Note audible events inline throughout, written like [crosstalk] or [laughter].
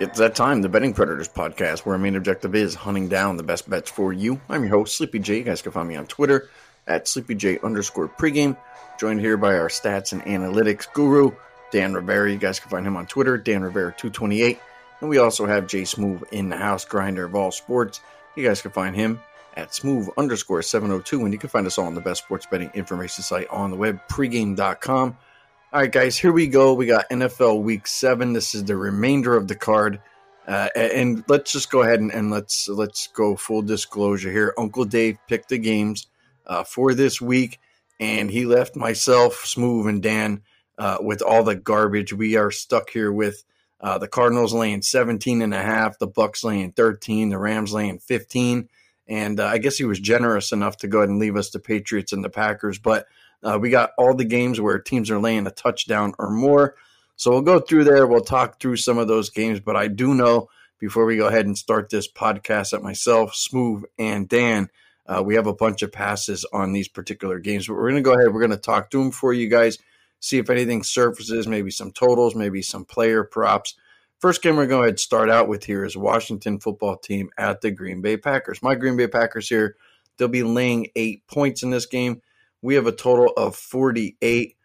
It's that time, the Betting Predators podcast, where our main objective is hunting down the best bets for you. I'm your host, Sleepy J. You guys can find me on Twitter at SleepyJ underscore pregame. Joined here by our stats and analytics guru, Dan Rivera. You guys can find him on Twitter, Dan Rivera228. And we also have Jay Smooth in the house, grinder of all sports. You guys can find him at smooth underscore 702. And you can find us all on the best sports betting information site on the web, pregame.com. All right, guys, here we go. We got NFL Week Seven. This is the remainder of the card, uh, and let's just go ahead and, and, let's let's go full disclosure here. Uncle Dave picked the games uh, for this week, and he left myself, Smooth, and Dan uh, with all the garbage. We are stuck here with uh, the Cardinals laying 17 and a half, the Bucs laying 13, the Rams laying 15, and uh, I guess he was generous enough to go ahead and leave us the Patriots and the Packers, but. Uh, we got all the games where teams are laying a touchdown or more. So we'll go through there. We'll talk through some of those games. But I do know before we go ahead and start this podcast that myself, Smooth, and Dan, uh, we have a bunch of passes on these particular games. But we're going to go ahead. We're going to talk to them for you guys, see if anything surfaces, maybe some totals, maybe some player props. First game we're going to start out with here is Washington football team at the Green Bay Packers. My Green Bay Packers here, they'll be laying eight points in this game. We have a total of 48.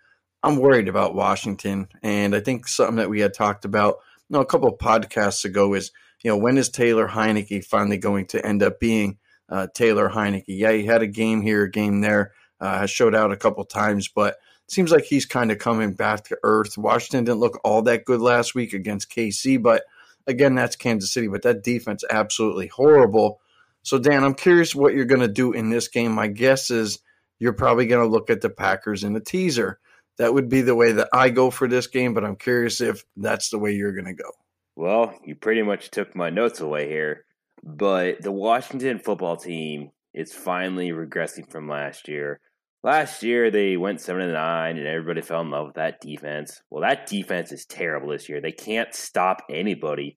I'm worried about Washington. And I think something that we had talked about you know, a couple of podcasts ago is, you know, when is Taylor Heinicke finally going to end up being uh, Taylor Heinicke? Yeah, he had a game here, a game there, uh, has showed out a couple times, but seems like he's kind of coming back to earth. Washington didn't look all that good last week against KC, but again, that's Kansas City. But that defense absolutely horrible. So Dan, I'm curious what you're going to do in this game. My guess is you're probably going to look at the Packers in a teaser. That would be the way that I go for this game, but I'm curious if that's the way you're going to go. Well, you pretty much took my notes away here, but the Washington football team is finally regressing from last year. Last year they went 7 and 9 and everybody fell in love with that defense. Well, that defense is terrible this year. They can't stop anybody.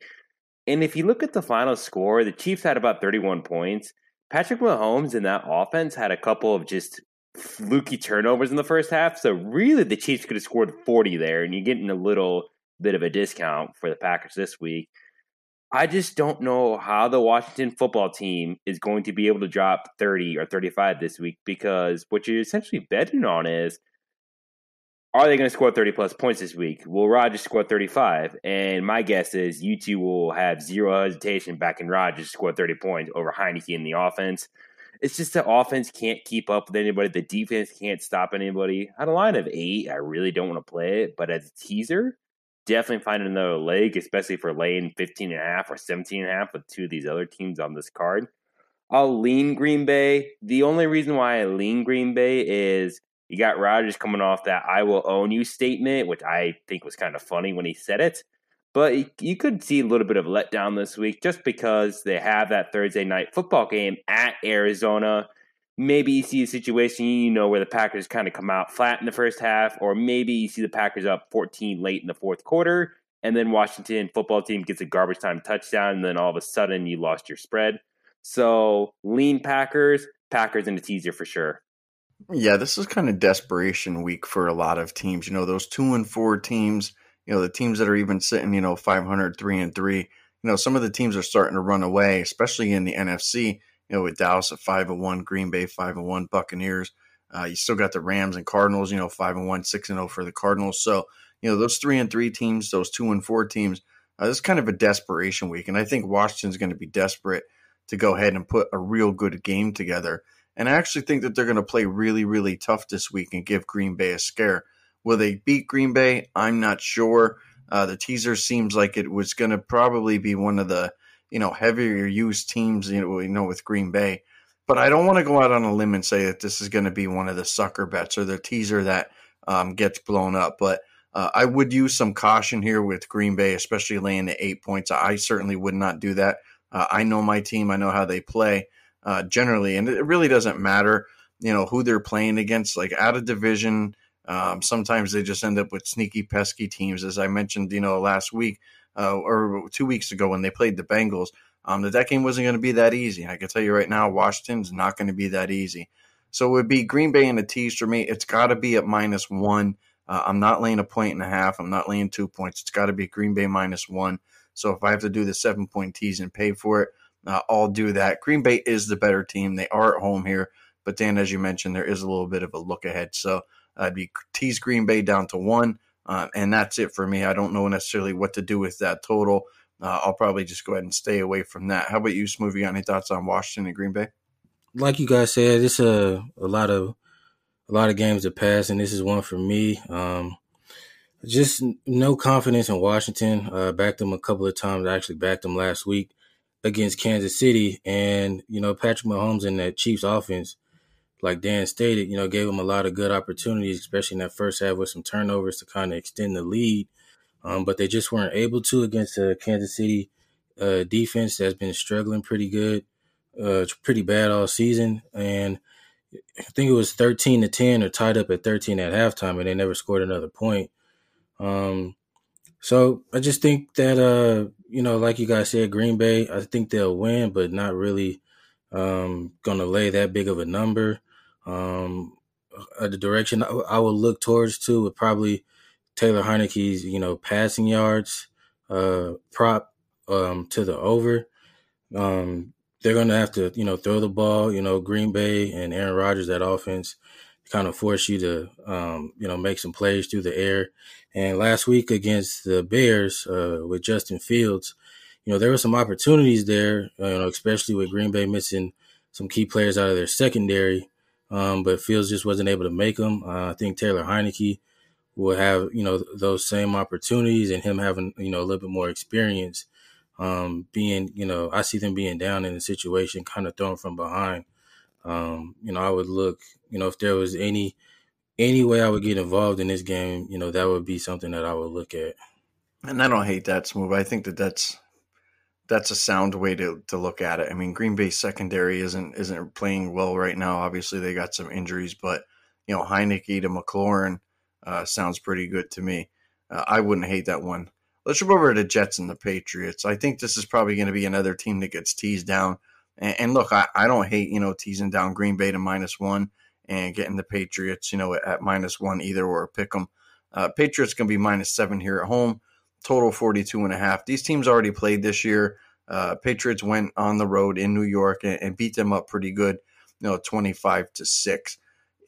And if you look at the final score, the Chiefs had about 31 points. Patrick Mahomes in that offense had a couple of just fluky turnovers in the first half. So really, the Chiefs could have scored 40 there, and you're getting a little bit of a discount for the Packers this week. I just don't know how the Washington football team is going to be able to drop 30 or 35 this week because what you're essentially betting on is are they going to score 30 plus points this week? Will Rodgers score 35? And my guess is you two will have zero hesitation back in Rodgers score 30 points over Heinicke in the offense. It's just the offense can't keep up with anybody. The defense can't stop anybody. At a line of eight, I really don't want to play it, but as a teaser, definitely find another leg, especially for laying 15 and a half or 17 and a half with two of these other teams on this card. I'll lean Green Bay. The only reason why I lean Green Bay is you got Rodgers coming off that I will own you statement, which I think was kind of funny when he said it. But you could see a little bit of letdown this week just because they have that Thursday night football game at Arizona. Maybe you see a situation, you know, where the Packers kind of come out flat in the first half, or maybe you see the Packers up 14 late in the fourth quarter, and then Washington football team gets a garbage time touchdown, and then all of a sudden you lost your spread. So lean Packers, Packers in the teaser for sure. Yeah, this is kind of desperation week for a lot of teams. You know, those two and four teams – you know the teams that are even sitting you know 500 3 and 3 you know some of the teams are starting to run away especially in the nfc you know with dallas at 5 and 1 green bay 5 and 1 buccaneers uh, you still got the rams and cardinals you know 5 and 1 6 and 0 for the cardinals so you know those 3 and 3 teams those 2 and 4 teams uh, this is kind of a desperation week and i think washington's going to be desperate to go ahead and put a real good game together and i actually think that they're going to play really really tough this week and give green bay a scare Will they beat Green Bay? I'm not sure. Uh, the teaser seems like it was going to probably be one of the you know heavier used teams you know, you know with Green Bay, but I don't want to go out on a limb and say that this is going to be one of the sucker bets or the teaser that um, gets blown up. But uh, I would use some caution here with Green Bay, especially laying the eight points. I certainly would not do that. Uh, I know my team. I know how they play uh, generally, and it really doesn't matter, you know, who they're playing against. Like out of division, um, sometimes they just end up with sneaky, pesky teams, as I mentioned, you know, last week uh, or two weeks ago when they played the Bengals. Um, that that game wasn't going to be that easy. I can tell you right now, Washington's not going to be that easy. So it would be Green Bay and a tease for me. It's got to be at minus one. Uh, I'm not laying a point and a half. I'm not laying two points. It's got to be Green Bay minus one. So if I have to do the seven point tease and pay for it, uh, I'll do that. Green Bay is the better team. They are at home here. But Dan, as you mentioned, there is a little bit of a look ahead. So I'd be tease Green Bay down to one. Uh, and that's it for me. I don't know necessarily what to do with that total. Uh, I'll probably just go ahead and stay away from that. How about you, Smoothie? Got any thoughts on Washington and Green Bay? Like you guys said, it's a a lot of a lot of games to pass, and this is one for me. Um, just no confidence in Washington. Uh, backed them a couple of times. I actually backed them last week against Kansas City, and you know Patrick Mahomes and that Chiefs offense, like Dan stated, you know gave them a lot of good opportunities, especially in that first half with some turnovers to kind of extend the lead. Um, but they just weren't able to against the Kansas City uh, defense that's been struggling pretty good, uh, pretty bad all season, and I think it was 13 to 10 or tied up at 13 at halftime, and they never scored another point. Um, so I just think that uh, you know, like you guys said, Green Bay, I think they'll win, but not really um, gonna lay that big of a number. Um, uh, the direction I, I would look towards too would probably Taylor Heinicke's, you know, passing yards uh, prop um, to the over. Um, they're going to have to, you know, throw the ball. You know, Green Bay and Aaron Rodgers, that offense, kind of force you to, um, you know, make some plays through the air. And last week against the Bears uh, with Justin Fields, you know, there were some opportunities there, you know, especially with Green Bay missing some key players out of their secondary. Um, but Fields just wasn't able to make them. Uh, I think Taylor Heinicke will have you know those same opportunities and him having you know a little bit more experience. Um, being you know i see them being down in a situation kind of thrown from behind. Um, you know i would look you know if there was any any way i would get involved in this game you know that would be something that i would look at. And i don't hate that smooth i think that that's that's a sound way to, to look at it i mean green bay secondary isn't isn't playing well right now obviously they got some injuries but you know Heinicke to mclaurin uh, sounds pretty good to me. Uh, I wouldn't hate that one. Let's jump over to Jets and the Patriots. I think this is probably going to be another team that gets teased down. And, and, look, I, I don't hate, you know, teasing down Green Bay to minus one and getting the Patriots, you know, at, at minus one either or pick them. Uh, Patriots going to be minus seven here at home, total 42 and a half. These teams already played this year. Uh, Patriots went on the road in New York and, and beat them up pretty good, you know, 25 to six.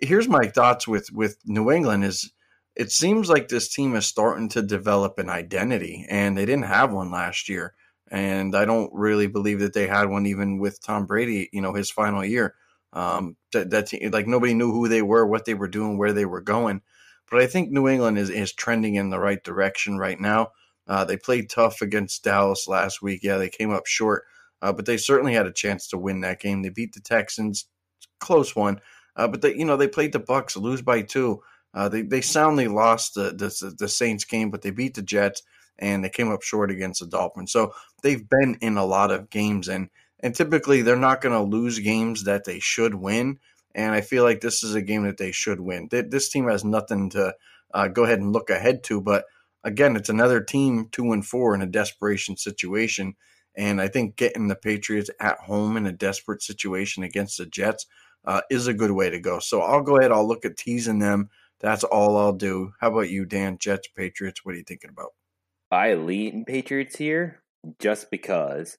Here's my thoughts with, with New England is, it seems like this team is starting to develop an identity, and they didn't have one last year. And I don't really believe that they had one even with Tom Brady, you know, his final year. Um, that, that like nobody knew who they were, what they were doing, where they were going. But I think New England is, is trending in the right direction right now. Uh, they played tough against Dallas last week. Yeah, they came up short, uh, but they certainly had a chance to win that game. They beat the Texans, close one, uh, but they you know they played the Bucs, lose by two. Uh, they they soundly lost the, the, the Saints game, but they beat the Jets and they came up short against the Dolphins. So they've been in a lot of games, and and typically they're not going to lose games that they should win. And I feel like this is a game that they should win. This team has nothing to uh, go ahead and look ahead to, but again, it's another team two and four in a desperation situation. And I think getting the Patriots at home in a desperate situation against the Jets uh, is a good way to go. So I'll go ahead. I'll look at teasing them that's all I'll do. How about you, Dan? Jets, Patriots. What are you thinking about? I lean Patriots here just because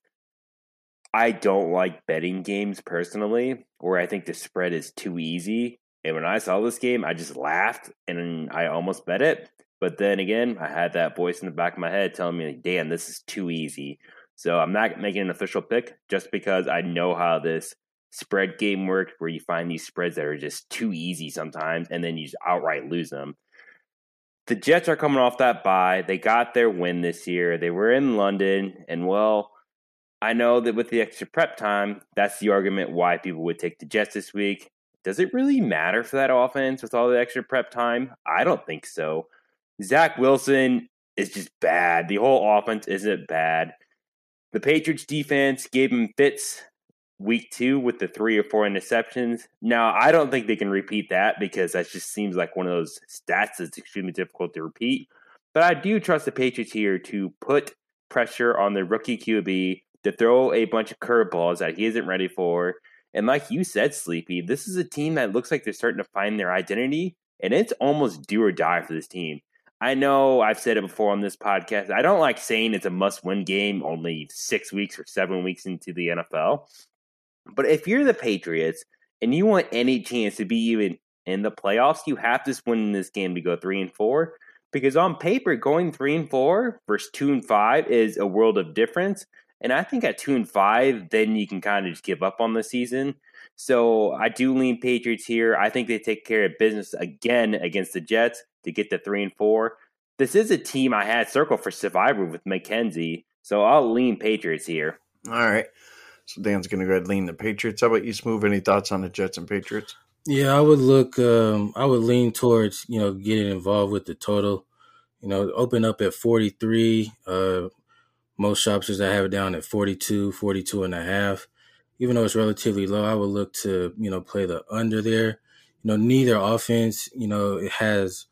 I don't like betting games personally, where I think the spread is too easy. And when I saw this game, I just laughed and I almost bet it. But then again, I had that voice in the back of my head telling me, "Damn, this is too easy. So I'm not making an official pick just because I know how this spread game works, where you find these spreads that are just too easy sometimes and then you just outright lose them. The Jets are coming off that bye. They got their win this year. They were in London, and well, I know that with the extra prep time, that's the argument why people would take the Jets this week. Does it really matter for that offense with all the extra prep time? I don't think so. Zach Wilson is just bad. The whole offense isn't bad. The Patriots defense gave him fits week two with the three or four interceptions. Now, I don't think they can repeat that because that just seems like one of those stats that's extremely difficult to repeat. But I do trust the Patriots here to put pressure on the rookie QB to throw a bunch of curveballs that he isn't ready for. And like you said, Sleepy, this is a team that looks like they're starting to find their identity, and it's almost do or die for this team. I know I've said it before on this podcast. I don't like saying it's a must win game only six weeks or seven weeks into the NFL. But if you're the Patriots and you want any chance to be even in the playoffs, you have to win this game to go three and four. Because on paper, going three and four versus two and five is a world of difference. And I think at two and five, then you can kind of just give up on the season. So I do lean Patriots here. I think they take care of business again against the Jets to get the three and four. This is a team I had circled for Survivor with McKenzie. So I'll lean Patriots here. All right. So Dan's going to go ahead and lean the Patriots. How about you, Smooth? Any thoughts on the Jets and Patriots? Yeah, I would look. Um, I would lean towards you know getting involved with the total. You know, open up at forty three. Uh, most shops I have it down at 42, 42 and a half. Even though it's relatively low, I would look to you know play the under there. You know, neither offense you know it has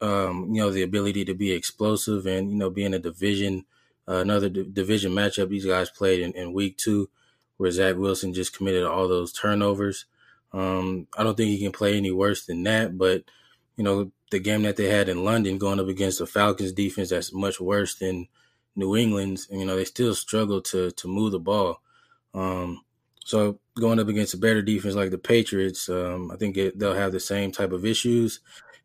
um, you know the ability to be explosive and you know being a division uh, another d- division matchup these guys played in, in week two where Zach Wilson just committed all those turnovers. Um, I don't think he can play any worse than that, but you know, the game that they had in London going up against the Falcons defense that's much worse than New England's, And, you know, they still struggle to to move the ball. Um, so going up against a better defense like the Patriots, um, I think it, they'll have the same type of issues.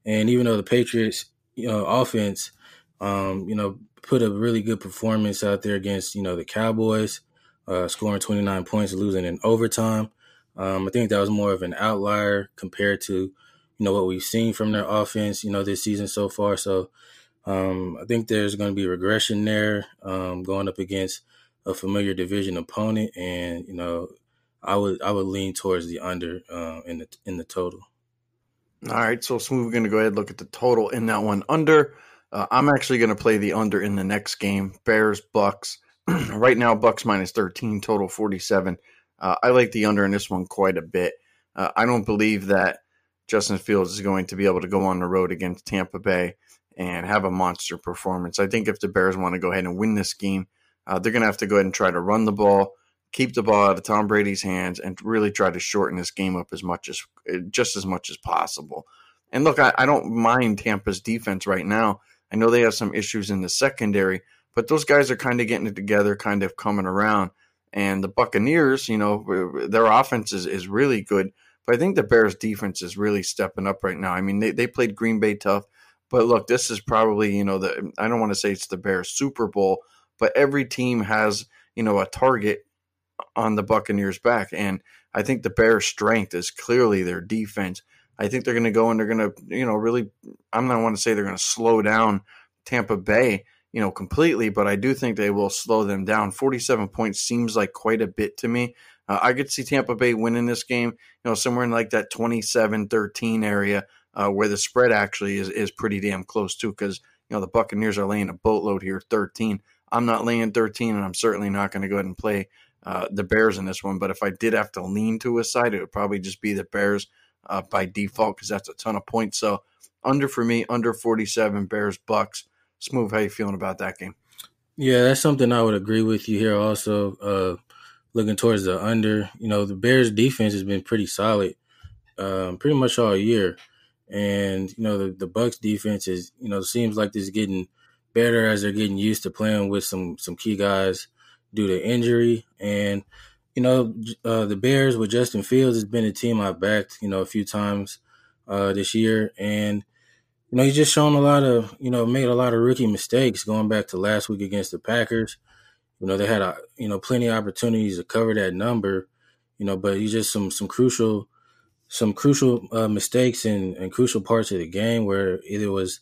And even though the Patriots, you know, offense, um, you know, put a really good performance out there against, you know, the Cowboys, uh, scoring 29 points, losing in overtime. Um, I think that was more of an outlier compared to, you know, what we've seen from their offense, you know, this season so far. So um, I think there's going to be regression there um, going up against a familiar division opponent, and you know, I would I would lean towards the under uh, in the in the total. All right, so Smooth, we're going to go ahead and look at the total in that one under. Uh, I'm actually going to play the under in the next game, Bears Bucs. [clears throat] right now, Bucs minus 13, total 47. Uh, I like the under in this one quite a bit. Uh, I don't believe that Justin Fields is going to be able to go on the road against Tampa Bay and have a monster performance. I think if the Bears want to go ahead and win this game, uh, they're going to have to go ahead and try to run the ball, keep the ball out of Tom Brady's hands, and really try to shorten this game up as much as eh, just as much as possible. And look, I, I don't mind Tampa's defense right now. I know they have some issues in the secondary, but those guys are kind of getting it together, kind of coming around. And the Buccaneers, you know, their offense is, is really good. But I think the Bears defense is really stepping up right now. I mean, they, they played Green Bay tough. But look, this is probably, you know, the I don't want to say it's the Bears Super Bowl, but every team has, you know, a target on the Buccaneers back. And I think the Bears' strength is clearly their defense. I think they're going to go and they're going to, you know, really, I'm not want to say they're going to slow down Tampa Bay, you know, completely, but I do think they will slow them down. 47 points seems like quite a bit to me. Uh, I could see Tampa Bay winning this game, you know, somewhere in like that 27 13 area uh, where the spread actually is, is pretty damn close too, because, you know, the Buccaneers are laying a boatload here, 13. I'm not laying 13, and I'm certainly not going to go ahead and play uh, the Bears in this one. But if I did have to lean to a side, it would probably just be the Bears uh, by default because that's a ton of points. So under for me, under 47, Bears, Bucs. Smooth, how you feeling about that game? Yeah, that's something I would agree with you here. Also, uh, looking towards the under, you know, the Bears' defense has been pretty solid, um, pretty much all year, and you know the the Bucs' defense is, you know, seems like this getting better as they're getting used to playing with some some key guys due to injury, and you know, uh, the Bears with Justin Fields has been a team I've backed, you know, a few times uh, this year, and you know, he's just shown a lot of, you know, made a lot of rookie mistakes going back to last week against the Packers. You know, they had a, you know, plenty of opportunities to cover that number, you know, but he's just some some crucial, some crucial uh, mistakes and, and crucial parts of the game where either was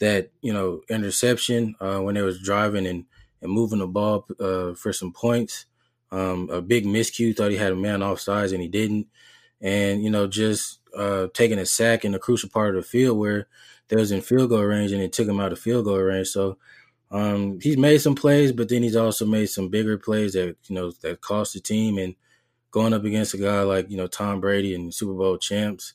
that you know interception uh, when they was driving and and moving the ball uh, for some points um, a big miscue, thought he had a man off sides and he didn't. And, you know, just uh, taking a sack in a crucial part of the field where they was in field goal range and it took him out of field goal range. So um, he's made some plays, but then he's also made some bigger plays that, you know, that cost the team. And going up against a guy like, you know, Tom Brady and Super Bowl champs,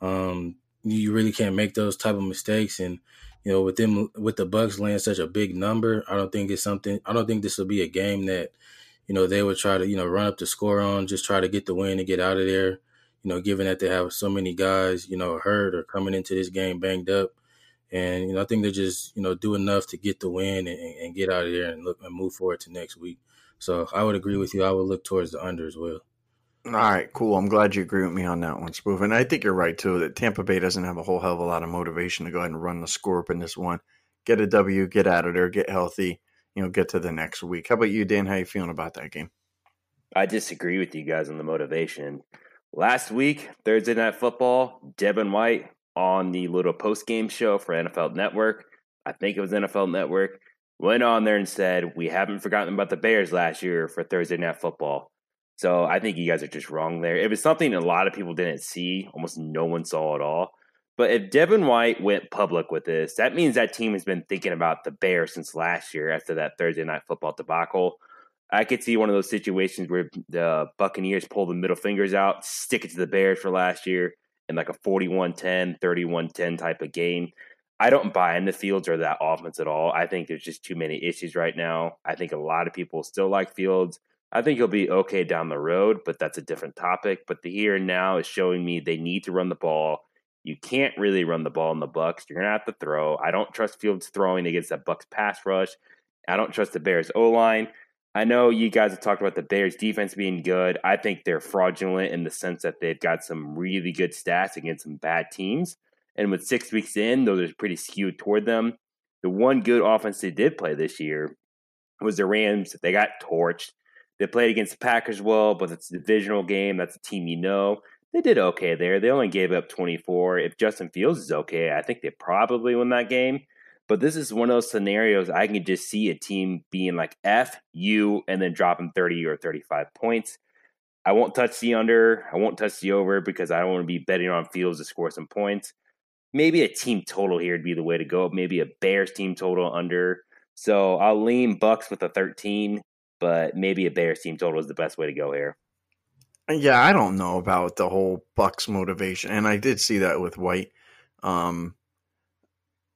um, you really can't make those type of mistakes. And, you know, with them, with the Bucs laying such a big number, I don't think it's something, I don't think this will be a game that – you know, they would try to, you know, run up the score on, just try to get the win and get out of there. You know, given that they have so many guys, you know, hurt or coming into this game banged up. And you know, I think they just you know do enough to get the win and, and get out of there and look and move forward to next week. So I would agree with you. I would look towards the under as well. All right, cool. I'm glad you agree with me on that one, Smooth. And I think you're right too that Tampa Bay doesn't have a whole hell of a lot of motivation to go ahead and run the score up in this one. Get a W, get out of there, get healthy, you know, get to the next week. How about you, Dan? How you feeling about that game? I disagree with you guys on the motivation. Last week, Thursday Night Football, Devin White on the little post game show for NFL Network. I think it was NFL Network. Went on there and said, We haven't forgotten about the Bears last year for Thursday Night Football. So I think you guys are just wrong there. It was something a lot of people didn't see, almost no one saw at all. But if Devin White went public with this, that means that team has been thinking about the Bears since last year after that Thursday night football debacle. I could see one of those situations where the Buccaneers pull the middle fingers out, stick it to the Bears for last year in like a 41 10, 31 10 type of game. I don't buy in the Fields or that offense at all. I think there's just too many issues right now. I think a lot of people still like Fields. I think he'll be okay down the road, but that's a different topic. But the here and now is showing me they need to run the ball. You can't really run the ball in the Bucs. You're gonna have to throw. I don't trust Fields throwing against that Bucs pass rush. I don't trust the Bears O line. I know you guys have talked about the Bears defense being good. I think they're fraudulent in the sense that they've got some really good stats against some bad teams. And with six weeks in, those are pretty skewed toward them. The one good offense they did play this year was the Rams. They got torched. They played against the Packers well, but it's a divisional game. That's a team you know. They did okay there. They only gave up 24. If Justin Fields is okay, I think they probably win that game. But this is one of those scenarios I can just see a team being like F, U, and then dropping 30 or 35 points. I won't touch the under. I won't touch the over because I don't want to be betting on Fields to score some points. Maybe a team total here would be the way to go. Maybe a Bears team total under. So I'll lean Bucs with a 13, but maybe a Bears team total is the best way to go here. Yeah, I don't know about the whole Bucs motivation, and I did see that with White. Um,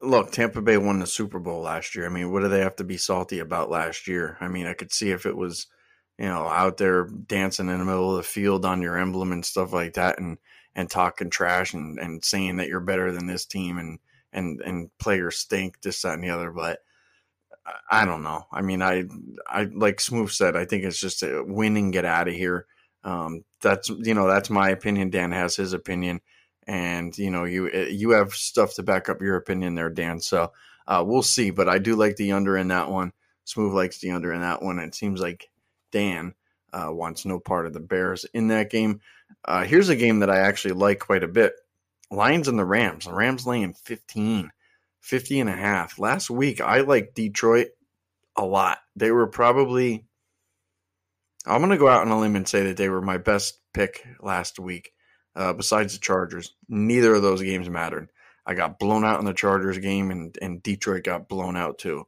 look, Tampa Bay won the Super Bowl last year. I mean, what do they have to be salty about last year? I mean, I could see if it was, you know, out there dancing in the middle of the field on your emblem and stuff like that, and and talking trash and and saying that you're better than this team and and and players stink this that and the other, but. I don't know. I mean, I, I like Smooth said. I think it's just a win and get out of here. Um, that's you know that's my opinion. Dan has his opinion and you know you eh, you have stuff to back up your opinion there, Dan. So uh, we'll see, but I do like the under in that one. Smooth likes the under in that one. It seems like Dan uh, wants no part of the Bears in that game. Uh, here's a game that I actually like quite a bit. Lions and the Rams. The Rams laying 15, 50 and a half. Last week, I liked Detroit a lot. They were probably, I'm going to go out on a limb and say that they were my best pick last week uh, besides the Chargers. Neither of those games mattered. I got blown out in the Chargers game, and, and Detroit got blown out too.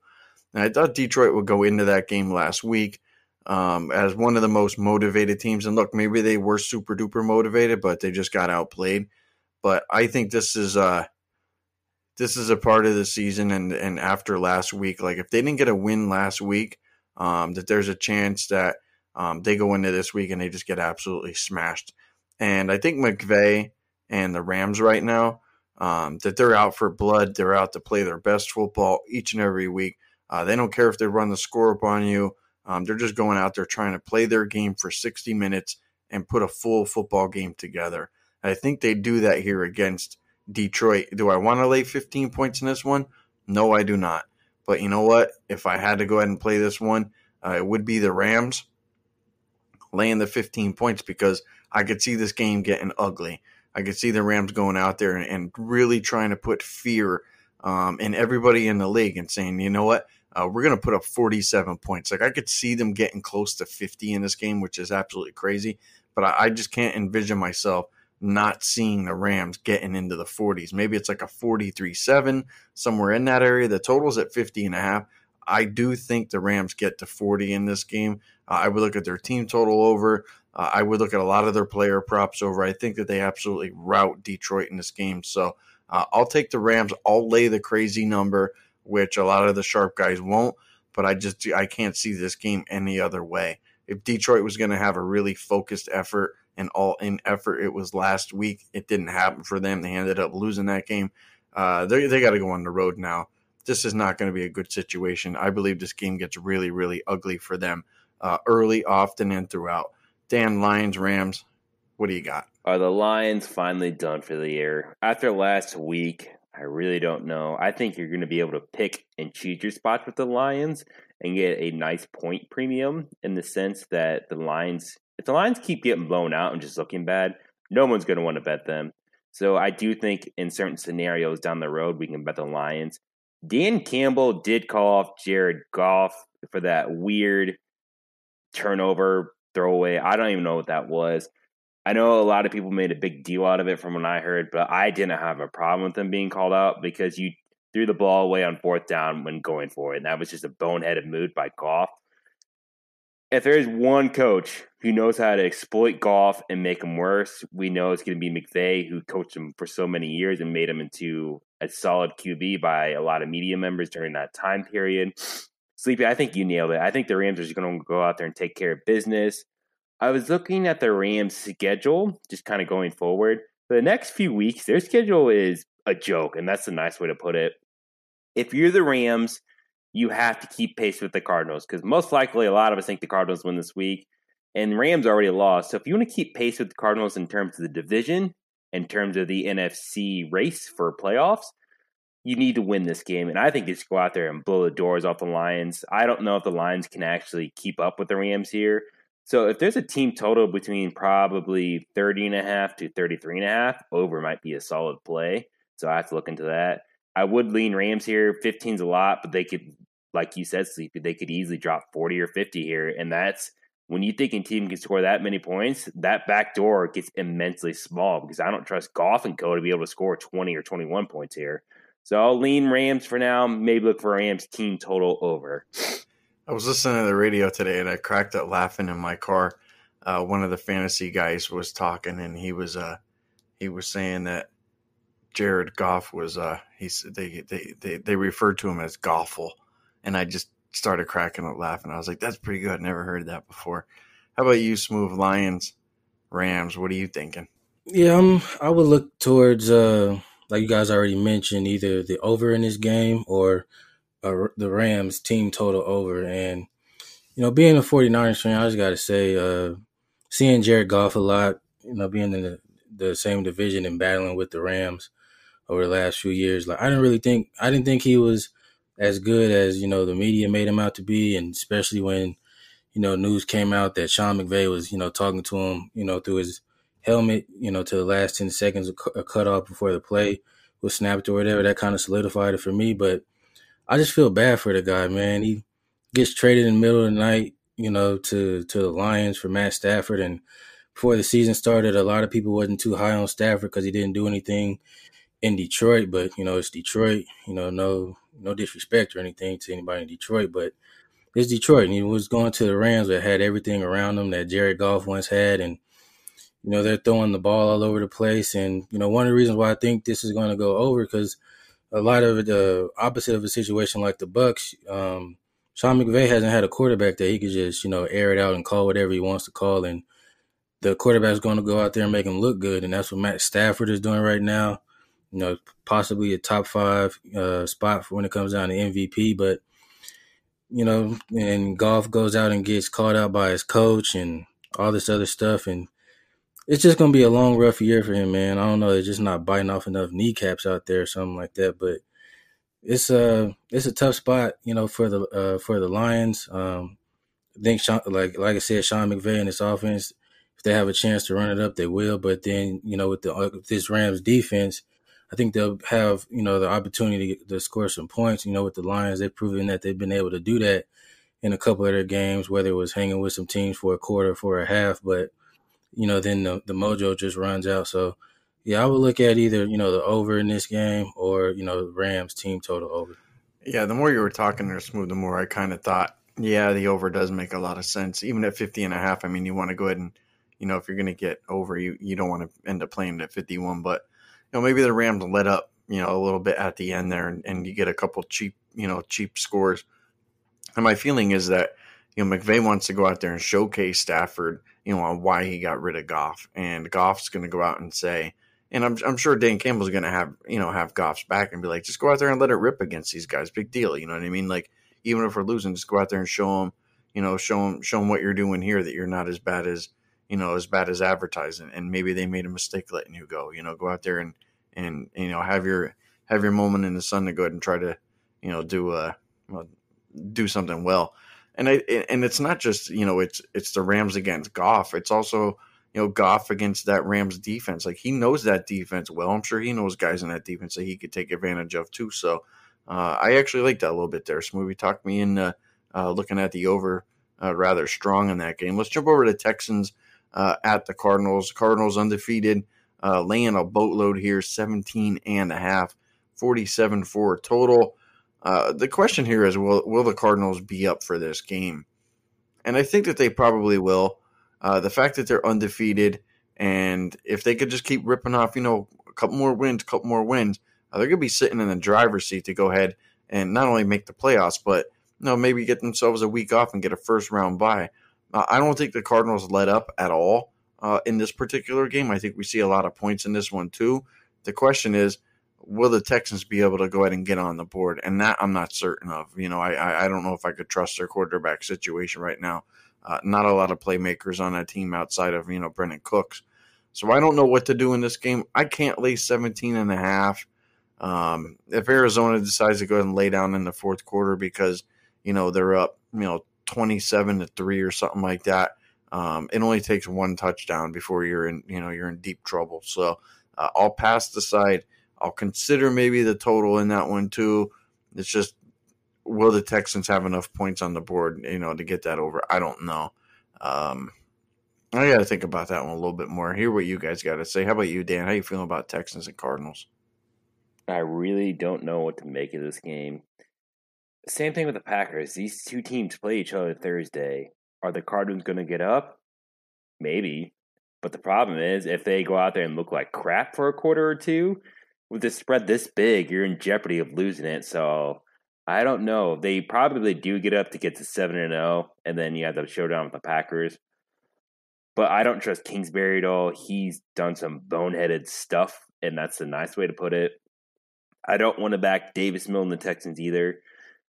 And I thought Detroit would go into that game last week um, as one of the most motivated teams. And look, maybe they were super duper motivated, but they just got outplayed. But I think this is uh this is a part of the season, and and after last week, like if they didn't get a win last week, um, that there's a chance that um, they go into this week and they just get absolutely smashed. And I think McVay and the Rams right now, um, that they're out for blood. They're out to play their best football each and every week. Uh, they don't care if they run the score up on you. Um, they're just going out there trying to play their game for 60 minutes and put a full football game together. I think they do that here against Detroit. Do I want to lay 15 points in this one? No, I do not. But you know what? If I had to go ahead and play this one, uh, it would be the Rams laying the 15 points because I could see this game getting ugly. I could see the Rams going out there and, and really trying to put fear um, in everybody in the league and saying, you know what, uh, we're going to put up 47 points. Like I could see them getting close to 50 in this game, which is absolutely crazy. But I, I just can't envision myself not seeing the Rams getting into the 40s. Maybe it's like a 43 7, somewhere in that area. The total's at 50 and a half. I do think the Rams get to 40 in this game. Uh, I would look at their team total over. Uh, I would look at a lot of their player props over. I think that they absolutely rout Detroit in this game. So uh, I'll take the Rams. I'll lay the crazy number, which a lot of the sharp guys won't. But I just I can't see this game any other way. If Detroit was going to have a really focused effort and all in effort, it was last week. It didn't happen for them. They ended up losing that game. Uh, they they got to go on the road now. This is not going to be a good situation. I believe this game gets really, really ugly for them uh, early, often, and throughout. Dan, Lions, Rams, what do you got? Are the Lions finally done for the year? After last week, I really don't know. I think you're going to be able to pick and choose your spots with the Lions and get a nice point premium in the sense that the Lions, if the Lions keep getting blown out and just looking bad, no one's going to want to bet them. So I do think in certain scenarios down the road, we can bet the Lions. Dan Campbell did call off Jared Goff for that weird turnover throwaway. I don't even know what that was. I know a lot of people made a big deal out of it from what I heard, but I didn't have a problem with them being called out because you threw the ball away on fourth down when going for it. And that was just a boneheaded move by Goff. If there's one coach who knows how to exploit Goff and make him worse, we know it's going to be McVay, who coached him for so many years and made him into a solid QB by a lot of media members during that time period. Sleepy, I think you nailed it. I think the Rams are just going to go out there and take care of business. I was looking at the Rams' schedule, just kind of going forward. For the next few weeks, their schedule is a joke, and that's a nice way to put it. If you're the Rams, you have to keep pace with the Cardinals because most likely a lot of us think the Cardinals win this week, and Rams already lost. So if you want to keep pace with the Cardinals in terms of the division, in terms of the NFC race for playoffs, you need to win this game. And I think you just go out there and blow the doors off the Lions. I don't know if the Lions can actually keep up with the Rams here. So if there's a team total between probably 30 and a half to 33 and a half, over might be a solid play. So I have to look into that. I would lean Rams here. 15's a lot, but they could, like you said, Sleepy, they could easily drop 40 or 50 here. And that's when you think a team can score that many points, that back door gets immensely small because I don't trust Goff and Co. to be able to score 20 or 21 points here. So I'll lean Rams for now. Maybe look for Rams team total over. I was listening to the radio today and I cracked up laughing in my car. Uh, one of the fantasy guys was talking and he was uh, he was saying that Jared Goff was uh, he they, they they they referred to him as Goffle, and I just started cracking up laughing. I was like, "That's pretty good. Never heard that before." How about you, Smooth Lions, Rams? What are you thinking? Yeah, um, I would look towards uh, like you guys already mentioned, either the over in this game or uh, the Rams team total over. And, you know, being a 49ers fan, I just got to say, uh, seeing Jared Goff a lot, you know, being in the, the same division and battling with the Rams over the last few years, like I didn't really think, I didn't think he was as good as, you know, the media made him out to be. And especially when, you know, news came out that Sean McVay was, you know, talking to him, you know, through his helmet, you know, to the last 10 seconds of cut off before the play was snapped or whatever. That kind of solidified it for me. But I just feel bad for the guy, man. He gets traded in the middle of the night, you know, to to the Lions for Matt Stafford, and before the season started, a lot of people wasn't too high on Stafford because he didn't do anything in Detroit. But you know, it's Detroit. You know, no no disrespect or anything to anybody in Detroit, but it's Detroit, and he was going to the Rams that had everything around them that Jared Goff once had, and you know they're throwing the ball all over the place. And you know, one of the reasons why I think this is going to go over because a lot of the opposite of a situation like the Bucs, Um, Sean McVay hasn't had a quarterback that he could just you know air it out and call whatever he wants to call, and the quarterback's going to go out there and make him look good, and that's what Matt Stafford is doing right now. You know, possibly a top five uh, spot when it comes down to MVP, but you know, and Goff goes out and gets called out by his coach and all this other stuff, and it's just gonna be a long, rough year for him, man. I don't know. They're just not biting off enough kneecaps out there, or something like that. But it's a it's a tough spot, you know, for the uh, for the Lions. Um, I think Sean, like like I said, Sean McVay and his offense, if they have a chance to run it up, they will. But then you know, with the uh, with this Rams defense, I think they'll have you know the opportunity to, score some points. You know, with the Lions, they've proven that they've been able to do that in a couple of their games, whether it was hanging with some teams for a quarter, for a half, but you know, then the, the mojo just runs out. So, yeah, I would look at either, you know, the over in this game or, you know, Rams team total over. Yeah, the more you were talking there, Smooth, the more I kind of thought, yeah, the over does make a lot of sense. Even at 50 and a half, I mean, you want to go ahead and, you know, if you're going to get over, you, you don't want to end up playing at 51. But, know, maybe the Rams let up, you know, a little bit at the end there and, and you get a couple cheap, you know, cheap scores. And my feeling is that, you know, McVay wants to go out there and showcase Stafford – you know, on why he got rid of Goff. And Goff's going to go out and say, And I'm I'm sure Dan Campbell's going to have you know have Goff's back and be like, just go out there and let it rip against these guys. Big deal, you know what I mean? Like even if we're losing, just go out there and show them, you know, show them show them what you're doing here that you're not as bad as you know as bad as advertising. And maybe they made a mistake letting you go. You know, go out there and and you know have your have your moment in the sun to go ahead and try to you know do uh well, do something well. And I and it's not just you know it's it's the Rams against Goff. It's also you know, Goff against that Rams defense. Like he knows that defense well. I'm sure he knows guys in that defense that he could take advantage of too. So uh, I actually like that a little bit there. Smoothie talked me in uh, uh, looking at the over uh, rather strong in that game. Let's jump over to Texans uh, at the Cardinals. Cardinals undefeated, uh, laying a boatload here, 17 and a half, 47 for total. the question here is will, will the Cardinals be up for this game? And I think that they probably will. Uh, the fact that they're undefeated, and if they could just keep ripping off, you know, a couple more wins, a couple more wins, uh, they're going to be sitting in the driver's seat to go ahead and not only make the playoffs, but you know, maybe get themselves a week off and get a first round bye. Uh, I don't think the Cardinals let up at all uh, in this particular game. I think we see a lot of points in this one too. The question is, will the Texans be able to go ahead and get on the board? And that I'm not certain of. You know, I I don't know if I could trust their quarterback situation right now. Uh, not a lot of playmakers on that team outside of, you know, Brandin Cooks. So I don't know what to do in this game. I can't lay 17 and a half. Um, if Arizona decides to go ahead and lay down in the fourth quarter because, you know, they're up, you know, 27 to 3 or something like that, um, it only takes one touchdown before you're in, you know, you're in deep trouble. So uh, I'll pass the side. I'll consider maybe the total in that one too. It's just will the Texans have enough points on the board, you know, to get that over? I don't know. Um, I got to think about that one a little bit more. Hear what you guys got to say. How about you, Dan? How you feeling about Texans and Cardinals? I really don't know what to make of this game. Same thing with the Packers. These two teams play each other Thursday. Are the Cardinals going to get up? Maybe. But the problem is, if they go out there and look like crap for a quarter or two, with the spread this big, you're in jeopardy of losing it. So I don't know. They probably do get up to get to seven and zero, oh, and then you have the showdown with the Packers. But I don't trust Kingsbury at all. He's done some boneheaded stuff, and that's the nice way to put it. I don't want to back Davis Mill and the Texans either.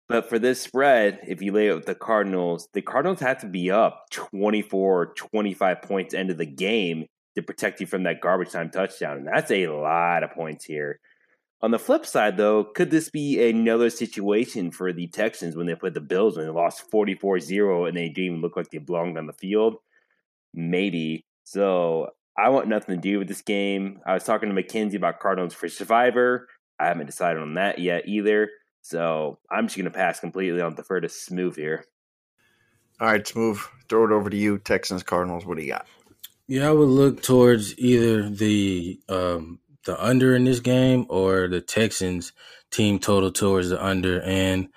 But for this spread, if you lay it with the Cardinals, the Cardinals have to be up 24, 25 points end of the game to protect you from that garbage time touchdown. And that's a lot of points here. On the flip side, though, could this be another situation for the Texans when they put the Bills when they lost 44 0 and they didn't even look like they belonged on the field? Maybe. So I want nothing to do with this game. I was talking to Mackenzie about Cardinals for Survivor. I haven't decided on that yet either. So I'm just going to pass completely on defer to Smooth here. All right, Smooth. Throw it over to you. Texans, Cardinals. What do you got? Yeah, I would look towards either the um, the under in this game or the Texans team total towards the under. And you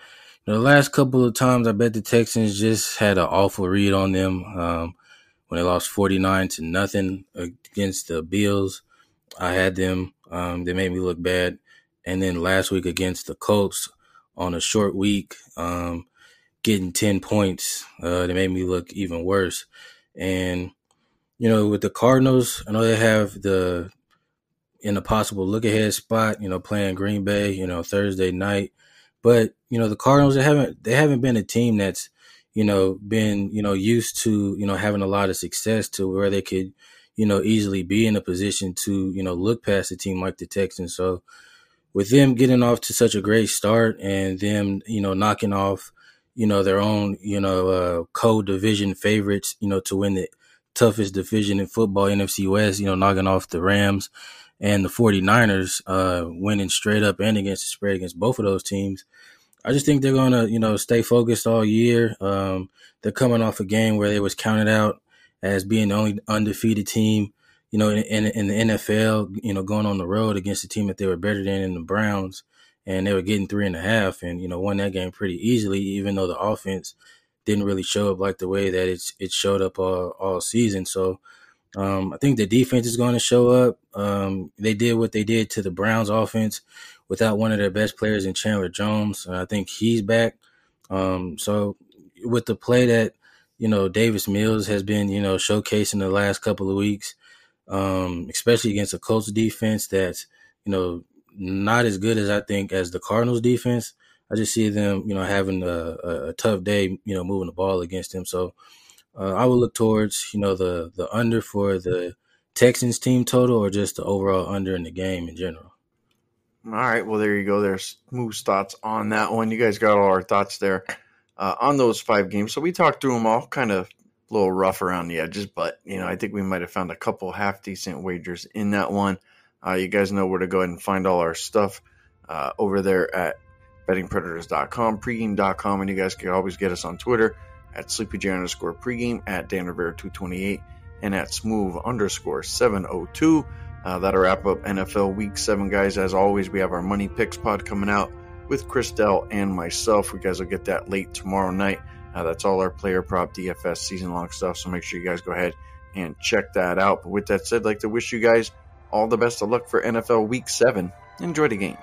know, the last couple of times, I bet the Texans just had an awful read on them um, when they lost 49 to nothing against the Bills. I had them. Um, they made me look bad. And then last week against the Colts on a short week, um, getting 10 points, uh, they made me look even worse. And, you know, with the Cardinals, I know they have the in a possible look ahead spot, you know, playing Green Bay, you know, Thursday night. But, you know, the Cardinals they haven't they haven't been a team that's, you know, been, you know, used to, you know, having a lot of success to where they could, you know, easily be in a position to, you know, look past a team like the Texans. So with them getting off to such a great start and them, you know, knocking off, you know, their own, you know, uh, co-division favorites, you know, to win the toughest division in football, NFC West, you know, knocking off the Rams and the 49ers uh, winning straight up and against the spread against both of those teams. I just think they're going to, you know, stay focused all year. Um, they're coming off a game where they was counted out as being the only undefeated team, you know, in, in, the NFL, you know, going on the road against a team that they were better than in the Browns. And they were getting three and a half and, you know, won that game pretty easily, even though the offense didn't really show up like the way that it's it showed up all, all season. So um, I think the defense is going to show up. Um, they did what they did to the Browns offense without one of their best players in Chandler Jones. And I think he's back. Um, so with the play that, you know, Davis Mills has been, you know, showcasing the last couple of weeks, um, especially against a Colts defense that's you know not as good as I think as the Cardinals defense. I just see them, you know, having a, a, a tough day, you know, moving the ball against them. So uh, I would look towards, you know, the the under for the Texans team total or just the overall under in the game in general. All right, well there you go. There's Moose thoughts on that one. You guys got all our thoughts there uh, on those five games. So we talked through them all, kind of little rough around the edges, but you know I think we might have found a couple half decent wagers in that one. Uh, you guys know where to go ahead and find all our stuff uh, over there at bettingpredators.com, pregame.com, and you guys can always get us on Twitter at sleepyj underscore pregame, at Dan Rivera 228, and at smoove underscore 702. Uh, that'll wrap up NFL Week 7, guys. As always, we have our Money Picks pod coming out with Chris Dell and myself. You guys will get that late tomorrow night. Uh, that's all our player prop DFS season long stuff, so make sure you guys go ahead and check that out. But with that said, I'd like to wish you guys all the best of luck for NFL Week 7. Enjoy the games.